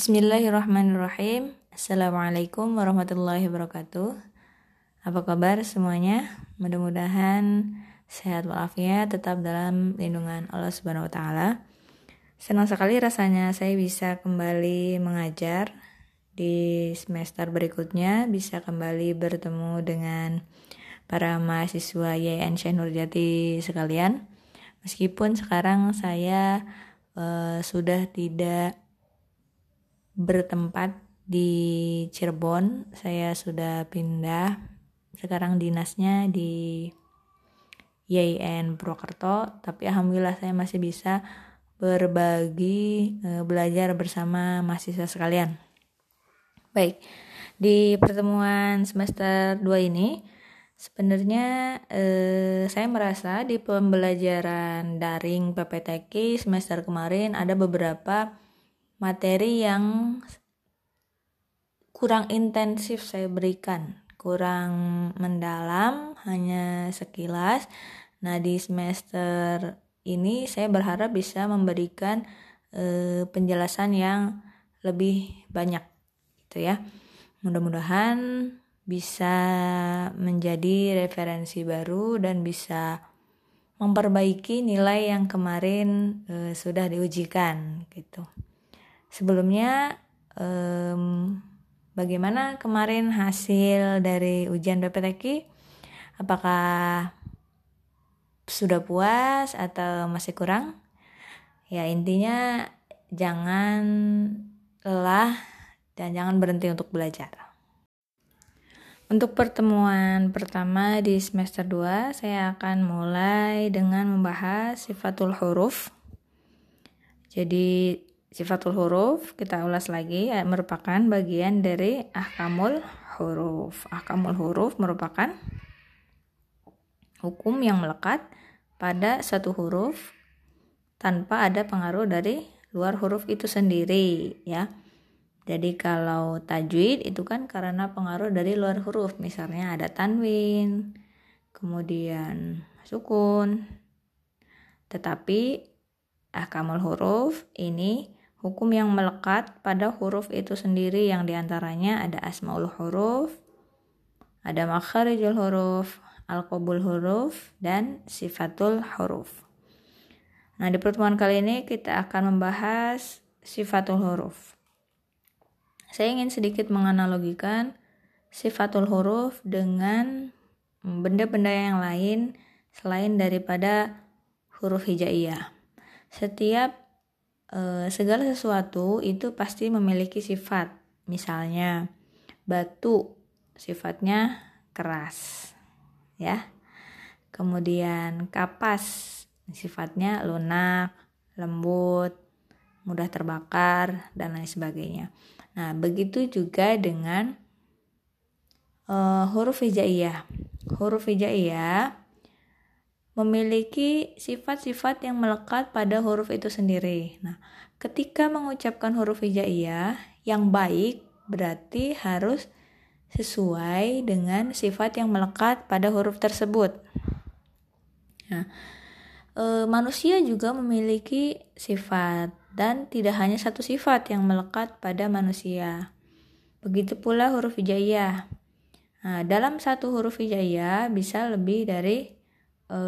Bismillahirrahmanirrahim. Assalamualaikum warahmatullahi wabarakatuh. Apa kabar semuanya? Mudah-mudahan sehat walafiat, tetap dalam lindungan Allah Subhanahu wa taala. Senang sekali rasanya saya bisa kembali mengajar di semester berikutnya, bisa kembali bertemu dengan para mahasiswa YN Syekh Nurjati sekalian. Meskipun sekarang saya uh, sudah tidak bertempat di Cirebon, saya sudah pindah. Sekarang dinasnya di YIN Purwokerto, tapi alhamdulillah saya masih bisa berbagi uh, belajar bersama mahasiswa sekalian. Baik, di pertemuan semester 2 ini sebenarnya eh, saya merasa di pembelajaran daring PPTK semester kemarin ada beberapa materi yang kurang intensif saya berikan, kurang mendalam, hanya sekilas. Nah, di semester ini saya berharap bisa memberikan e, penjelasan yang lebih banyak gitu ya. Mudah-mudahan bisa menjadi referensi baru dan bisa memperbaiki nilai yang kemarin e, sudah diujikan gitu. Sebelumnya um, bagaimana kemarin hasil dari ujian PPTQ? Apakah sudah puas atau masih kurang? Ya intinya jangan lelah dan jangan berhenti untuk belajar. Untuk pertemuan pertama di semester 2, saya akan mulai dengan membahas sifatul huruf. Jadi sifatul huruf kita ulas lagi ya, merupakan bagian dari ahkamul huruf. Ahkamul huruf merupakan hukum yang melekat pada satu huruf tanpa ada pengaruh dari luar huruf itu sendiri ya. Jadi kalau tajwid itu kan karena pengaruh dari luar huruf, misalnya ada tanwin, kemudian sukun. Tetapi ahkamul huruf ini hukum yang melekat pada huruf itu sendiri yang di antaranya ada asmaul huruf, ada makharijul huruf, al-qabul huruf, dan sifatul huruf. Nah, di pertemuan kali ini kita akan membahas sifatul huruf. Saya ingin sedikit menganalogikan sifatul huruf dengan benda-benda yang lain selain daripada huruf hijaiyah. Setiap e, segala sesuatu itu pasti memiliki sifat. Misalnya batu sifatnya keras ya. Kemudian kapas sifatnya lunak, lembut, mudah terbakar dan lain sebagainya. Nah, begitu juga dengan uh, huruf hijaiyah. Huruf hijaiyah memiliki sifat-sifat yang melekat pada huruf itu sendiri. Nah, ketika mengucapkan huruf hijaiyah yang baik berarti harus sesuai dengan sifat yang melekat pada huruf tersebut. Nah, e, manusia juga memiliki sifat dan tidak hanya satu sifat yang melekat pada manusia. Begitu pula huruf hijaiyah. Nah, dalam satu huruf hijaiyah bisa lebih dari e,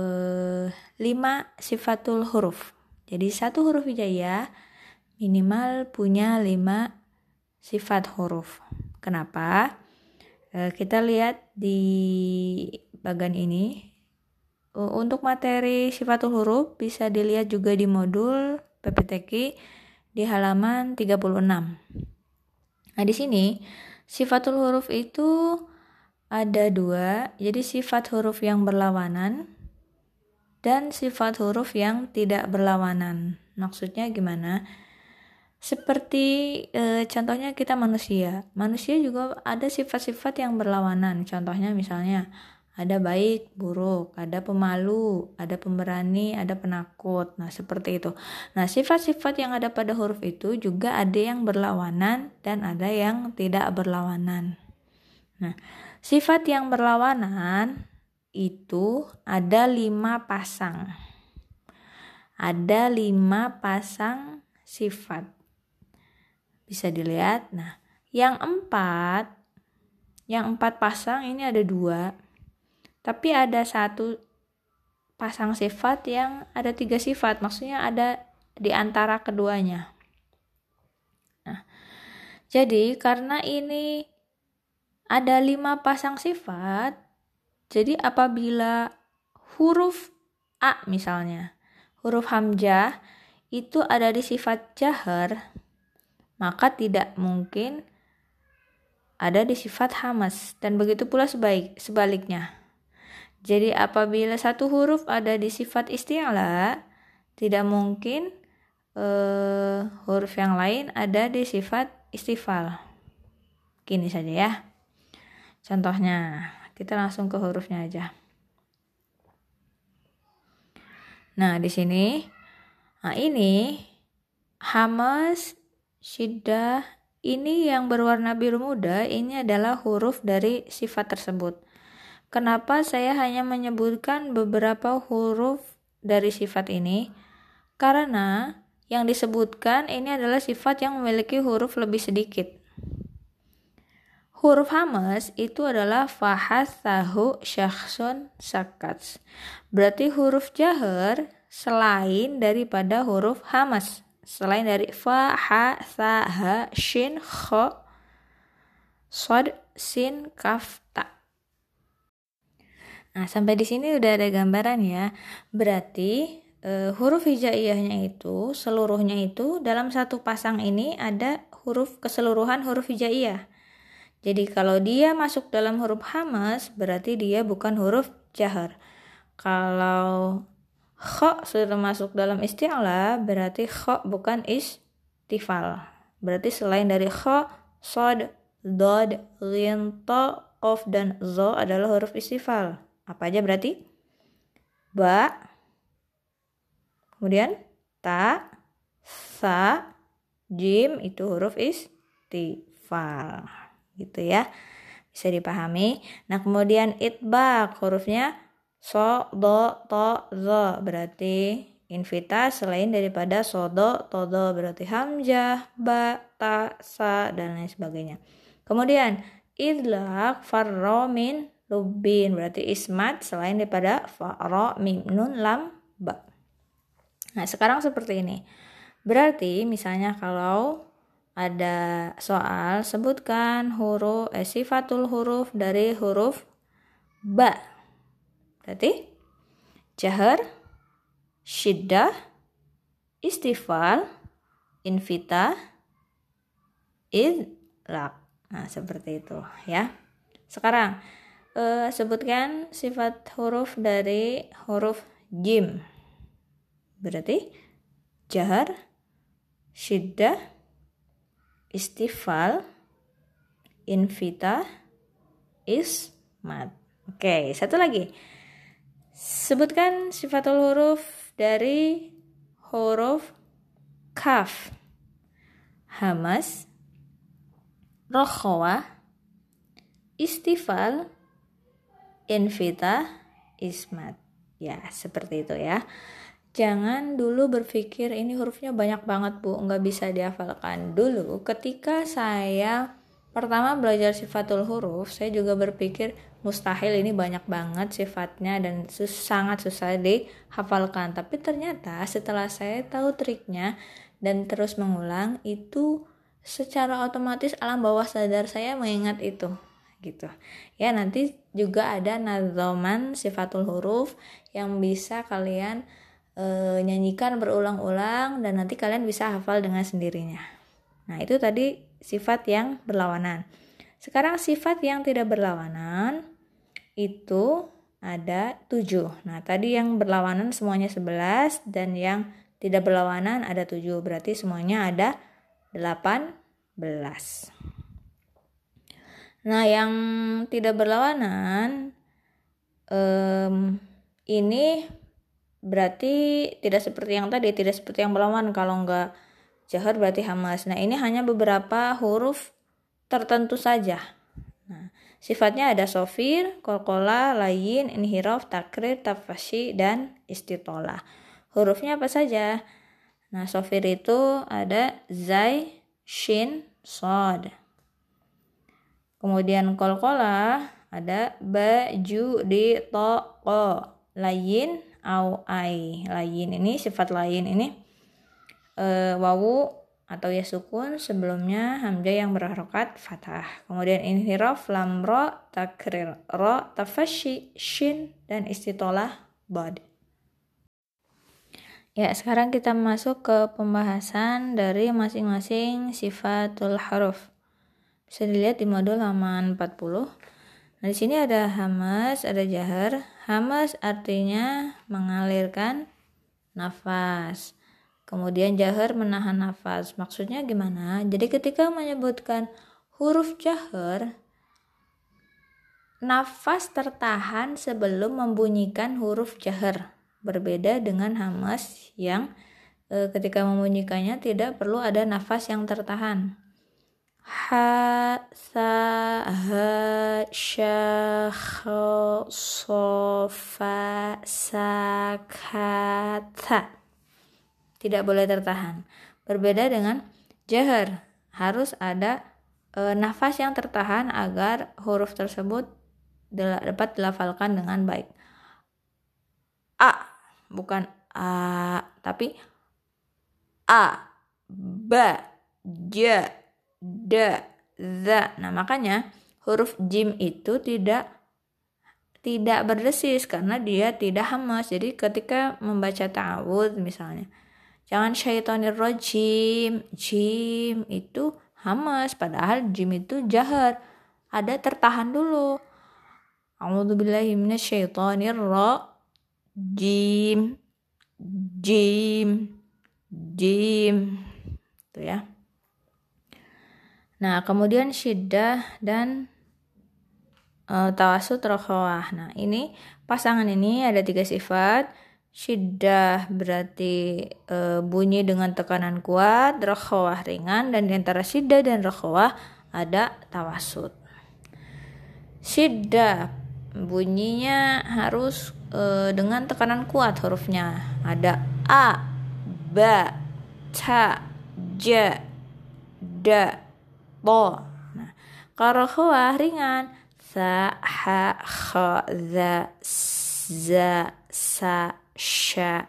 lima sifatul huruf. Jadi satu huruf hijaiyah minimal punya lima sifat huruf. Kenapa? Eh, kita lihat di bagian ini untuk materi sifatul huruf bisa dilihat juga di modul PPTQ di halaman 36. Nah, di sini sifatul huruf itu ada dua, jadi sifat huruf yang berlawanan dan sifat huruf yang tidak berlawanan. Maksudnya gimana? Seperti e, contohnya kita manusia. Manusia juga ada sifat-sifat yang berlawanan. Contohnya misalnya ada baik, buruk, ada pemalu, ada pemberani, ada penakut. Nah, seperti itu. Nah, sifat-sifat yang ada pada huruf itu juga ada yang berlawanan dan ada yang tidak berlawanan. Nah, sifat yang berlawanan itu ada lima pasang. Ada lima pasang sifat. bisa dilihat nah yang empat yang empat pasang ini ada dua tapi ada satu pasang sifat yang ada tiga sifat maksudnya ada di antara keduanya nah jadi karena ini ada lima pasang sifat jadi apabila huruf A misalnya huruf hamzah itu ada di sifat jahar maka tidak mungkin ada di sifat hamas dan begitu pula sebaik sebaliknya jadi apabila satu huruf ada di sifat isti'la, tidak mungkin uh, huruf yang lain ada di sifat istifal. Gini saja ya. Contohnya, kita langsung ke hurufnya aja. Nah, di sini nah ini hamas syiddah ini yang berwarna biru muda ini adalah huruf dari sifat tersebut. Kenapa saya hanya menyebutkan beberapa huruf dari sifat ini? Karena yang disebutkan ini adalah sifat yang memiliki huruf lebih sedikit. Huruf hamas itu adalah fahas tahu syakhsun sakats. Berarti huruf jahar selain daripada huruf hamas. Selain dari fa, ha, sa, shin, kho, sod, sin, kaf, ta. Nah, sampai di sini udah ada gambaran ya. Berarti e, huruf hijaiyahnya itu seluruhnya itu dalam satu pasang ini ada huruf keseluruhan huruf hijaiyah. Jadi kalau dia masuk dalam huruf hamas berarti dia bukan huruf jahar. Kalau kho sudah masuk dalam isti'la berarti kho bukan istifal. Berarti selain dari kho, sod, dod, lin, to, kof, dan zo adalah huruf istifal. Apa aja berarti? Ba. Kemudian ta, sa, jim itu huruf istifal. Gitu ya. Bisa dipahami. Nah, kemudian itbak hurufnya so, do, to, zo. Berarti invita selain daripada sodo, todo berarti hamzah, ba, ta, sa dan lain sebagainya. Kemudian idlak farromin lubin berarti ismat selain daripada fa'ra mim nun lam ba. Nah, sekarang seperti ini. Berarti misalnya kalau ada soal sebutkan huruf eh, sifatul huruf dari huruf ba. Berarti jahar, syiddah, istifal, invita, idlak. Nah, seperti itu ya. Sekarang uh, sebutkan sifat huruf dari huruf jim. Berarti jahar, syiddah, istifal, invita, ismat. Oke, satu lagi. Sebutkan sifatul huruf dari huruf kaf. Hamas, rokhawah, istifal, invita ismat. Ya, seperti itu ya. Jangan dulu berpikir ini hurufnya banyak banget bu, nggak bisa dihafalkan. Dulu ketika saya pertama belajar sifatul huruf, saya juga berpikir mustahil ini banyak banget sifatnya dan sus sangat susah dihafalkan. Tapi ternyata setelah saya tahu triknya dan terus mengulang, itu secara otomatis alam bawah sadar saya mengingat itu gitu ya nanti juga ada nazoman sifatul huruf yang bisa kalian e, nyanyikan berulang-ulang dan nanti kalian bisa hafal dengan sendirinya. Nah itu tadi sifat yang berlawanan. Sekarang sifat yang tidak berlawanan itu ada tujuh. Nah tadi yang berlawanan semuanya sebelas dan yang tidak berlawanan ada tujuh. Berarti semuanya ada delapan belas. Nah, yang tidak berlawanan um, ini berarti tidak seperti yang tadi, tidak seperti yang berlawanan. Kalau enggak jahar berarti hamas. Nah, ini hanya beberapa huruf tertentu saja. Nah, sifatnya ada sofir, kolkola, lain, inhiraf, takrir, tafashi, dan istitola. Hurufnya apa saja? Nah, sofir itu ada zai, shin, sod. Kemudian kolkola ada baju di toko lain au ai lain. Ini sifat lain ini e, wawu atau ya sukun sebelumnya hamzah yang berharokat fathah. Kemudian inhiraf lam ro takrir ro tafashi shin dan istitolah bad ya sekarang kita masuk ke pembahasan dari masing-masing sifatul huruf bisa dilihat di modul halaman 40. Nah, di sini ada hamas, ada jahar. Hamas artinya mengalirkan nafas. Kemudian jahar menahan nafas. Maksudnya gimana? Jadi ketika menyebutkan huruf jahar, nafas tertahan sebelum membunyikan huruf jahar. Berbeda dengan hamas yang e, ketika membunyikannya tidak perlu ada nafas yang tertahan ha sa ha sha kha so fa sa kha ta tidak boleh tertahan. Berbeda dengan jahar harus ada e, nafas yang tertahan agar huruf tersebut dapat dilafalkan dengan baik. A bukan a tapi a ba ja da, za. Nah, makanya huruf jim itu tidak tidak berdesis karena dia tidak hamas. Jadi ketika membaca ta'awud misalnya, jangan syaitonir rojim, jim itu hamas padahal jim itu jahat. Ada tertahan dulu. A'udzubillahi minasyaitonir rajim. Jim. Jim. Itu ya. Nah, kemudian syiddah dan uh, tawasud rokhawah. Nah, ini pasangan ini ada tiga sifat. Syiddah berarti uh, bunyi dengan tekanan kuat, rokhawah ringan, dan di antara syiddah dan rokhawah ada tawasud. Syiddah bunyinya harus uh, dengan tekanan kuat hurufnya. Ada A, Ba, Ta, Ja, Da, to. Nah, kalau khawa ringan sa ha kha za za sa sha.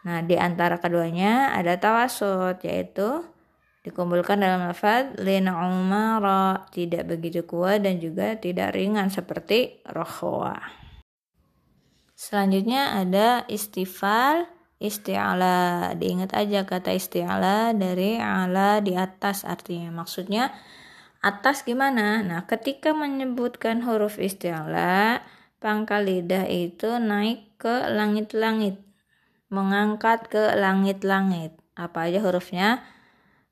Nah, di antara keduanya ada tawasud yaitu dikumpulkan dalam lafaz lina umara tidak begitu kuat dan juga tidak ringan seperti rohwa. Selanjutnya ada istifal isti'ala. Diingat aja kata isti'ala dari ala di atas artinya. Maksudnya atas gimana? Nah, ketika menyebutkan huruf isti'ala, pangkal lidah itu naik ke langit-langit. Mengangkat ke langit-langit. Apa aja hurufnya?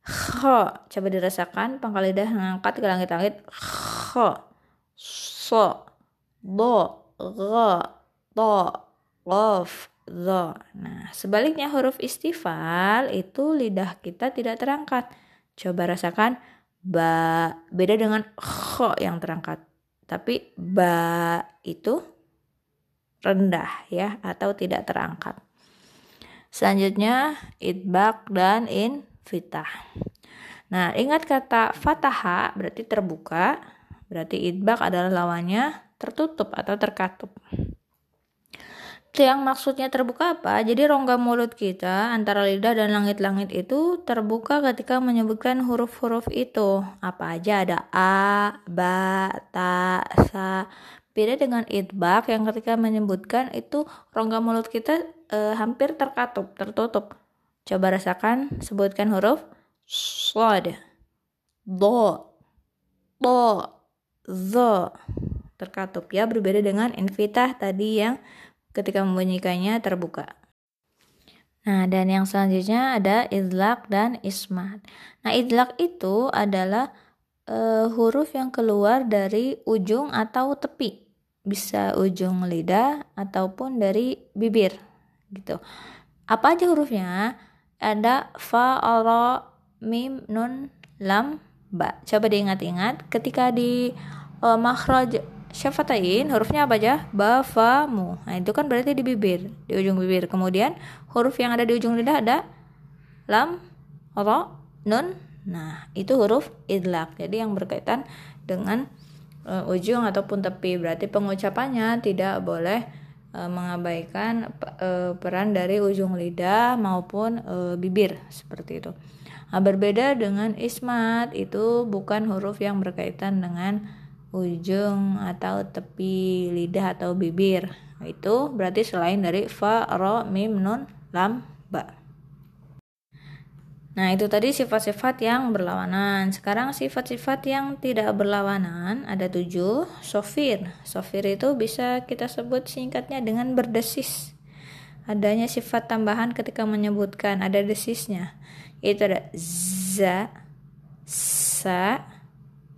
Kho. Coba dirasakan pangkal lidah mengangkat ke langit-langit. Kho. So. Do. Gha. To. Qaf lo. Nah, sebaliknya huruf istifal itu lidah kita tidak terangkat. Coba rasakan ba beda dengan kho yang terangkat. Tapi ba itu rendah ya atau tidak terangkat. Selanjutnya idbak dan infitah. Nah, ingat kata fataha berarti terbuka, berarti idbak adalah lawannya tertutup atau terkatup yang maksudnya terbuka apa? Jadi rongga mulut kita antara lidah dan langit-langit itu terbuka ketika menyebutkan huruf-huruf itu. Apa aja ada a, ba, ta, sa. Beda dengan itbak yang ketika menyebutkan itu rongga mulut kita e, hampir terkatup, tertutup. Coba rasakan, sebutkan huruf slod, do, to, zo. Terkatup ya, berbeda dengan invitah tadi yang ketika membunyikannya terbuka. Nah, dan yang selanjutnya ada idlak dan ismat. Nah, idlak itu adalah uh, huruf yang keluar dari ujung atau tepi. Bisa ujung lidah ataupun dari bibir gitu. Apa aja hurufnya? Ada fa, ra, mim, nun, lam, ba. Coba diingat-ingat ketika di uh, makhraj syafatain hurufnya apa aja? Ba, fa, mu. Nah, itu kan berarti di bibir, di ujung bibir. Kemudian huruf yang ada di ujung lidah ada lam, ra, nun, Nah, itu huruf idlak. Jadi yang berkaitan dengan uh, ujung ataupun tepi. Berarti pengucapannya tidak boleh uh, mengabaikan uh, peran dari ujung lidah maupun uh, bibir seperti itu. Nah, berbeda dengan ismat itu bukan huruf yang berkaitan dengan ujung atau tepi lidah atau bibir. Itu berarti selain dari fa, ro, mim, nun, lam, ba. Nah, itu tadi sifat-sifat yang berlawanan. Sekarang sifat-sifat yang tidak berlawanan ada tujuh. Sofir. Sofir itu bisa kita sebut singkatnya dengan berdesis. Adanya sifat tambahan ketika menyebutkan ada desisnya. Itu ada za, sa,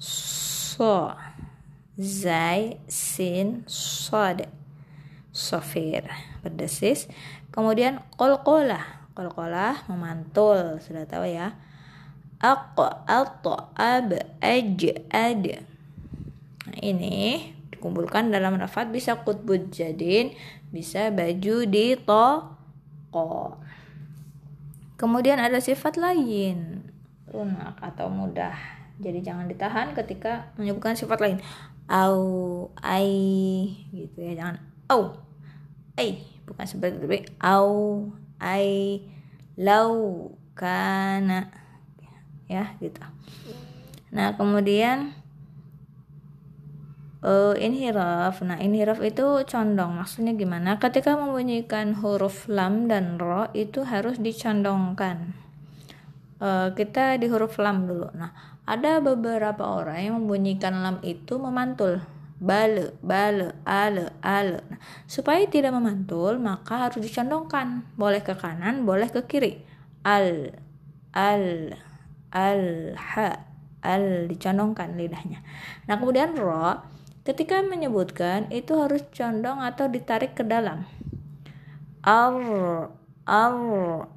so, zai, sin, sod. Sofir. Berdesis. Kemudian kolkolah Qalqalah memantul, sudah tahu ya. Aq, alto, ab, aj, ad. Nah, ini dikumpulkan dalam lafaz bisa kutbud jadin, bisa baju di toko. Kemudian ada sifat lain, lunak atau mudah. Jadi jangan ditahan ketika menyebutkan sifat lain. Au, ai, gitu ya. Jangan au, ai, bukan seperti itu. Au, ai lau kana ya gitu. Nah kemudian uh, inhiraf. Nah inhiraf itu condong. Maksudnya gimana? Ketika membunyikan huruf lam dan ro itu harus dicondongkan. Uh, kita di huruf lam dulu. Nah ada beberapa orang yang membunyikan lam itu memantul bale, bale, ale, ale. Nah, supaya tidak memantul, maka harus dicondongkan. Boleh ke kanan, boleh ke kiri. Al, al, al, ha, al, dicondongkan lidahnya. Nah, kemudian ro, ketika menyebutkan itu harus condong atau ditarik ke dalam. Ar, ar,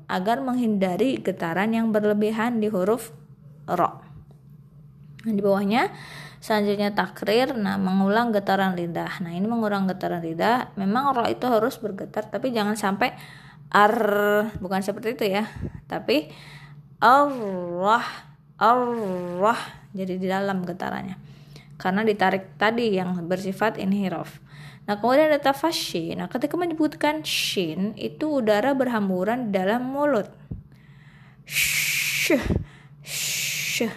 agar menghindari getaran yang berlebihan di huruf ro. Nah, di bawahnya Selanjutnya takrir, nah mengulang getaran lidah. Nah ini mengulang getaran lidah, memang roh itu harus bergetar, tapi jangan sampai ar, bukan seperti itu ya. Tapi Allah, Allah, jadi di dalam getarannya. Karena ditarik tadi yang bersifat inhiraf. Nah kemudian ada tafashi. Nah ketika menyebutkan shin itu udara berhamburan di dalam mulut. Shh, shh,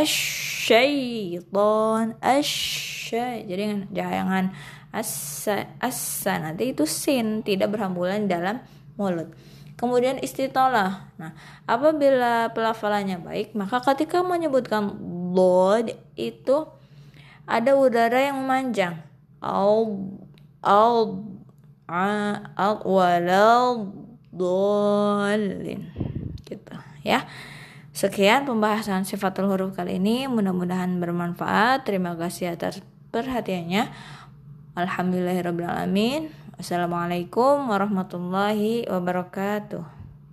shh syaitan asy jadi jangan asa asa nanti itu sin tidak berhamburan dalam mulut. Kemudian istitolah. Nah apabila pelafalannya baik maka ketika menyebutkan lord itu ada udara yang memanjang. Al al al walal dolin gitu ya Sekian pembahasan sifatul huruf kali ini. Mudah-mudahan bermanfaat. Terima kasih atas perhatiannya. Alhamdulillahirrahmanirrahim. Assalamualaikum warahmatullahi wabarakatuh.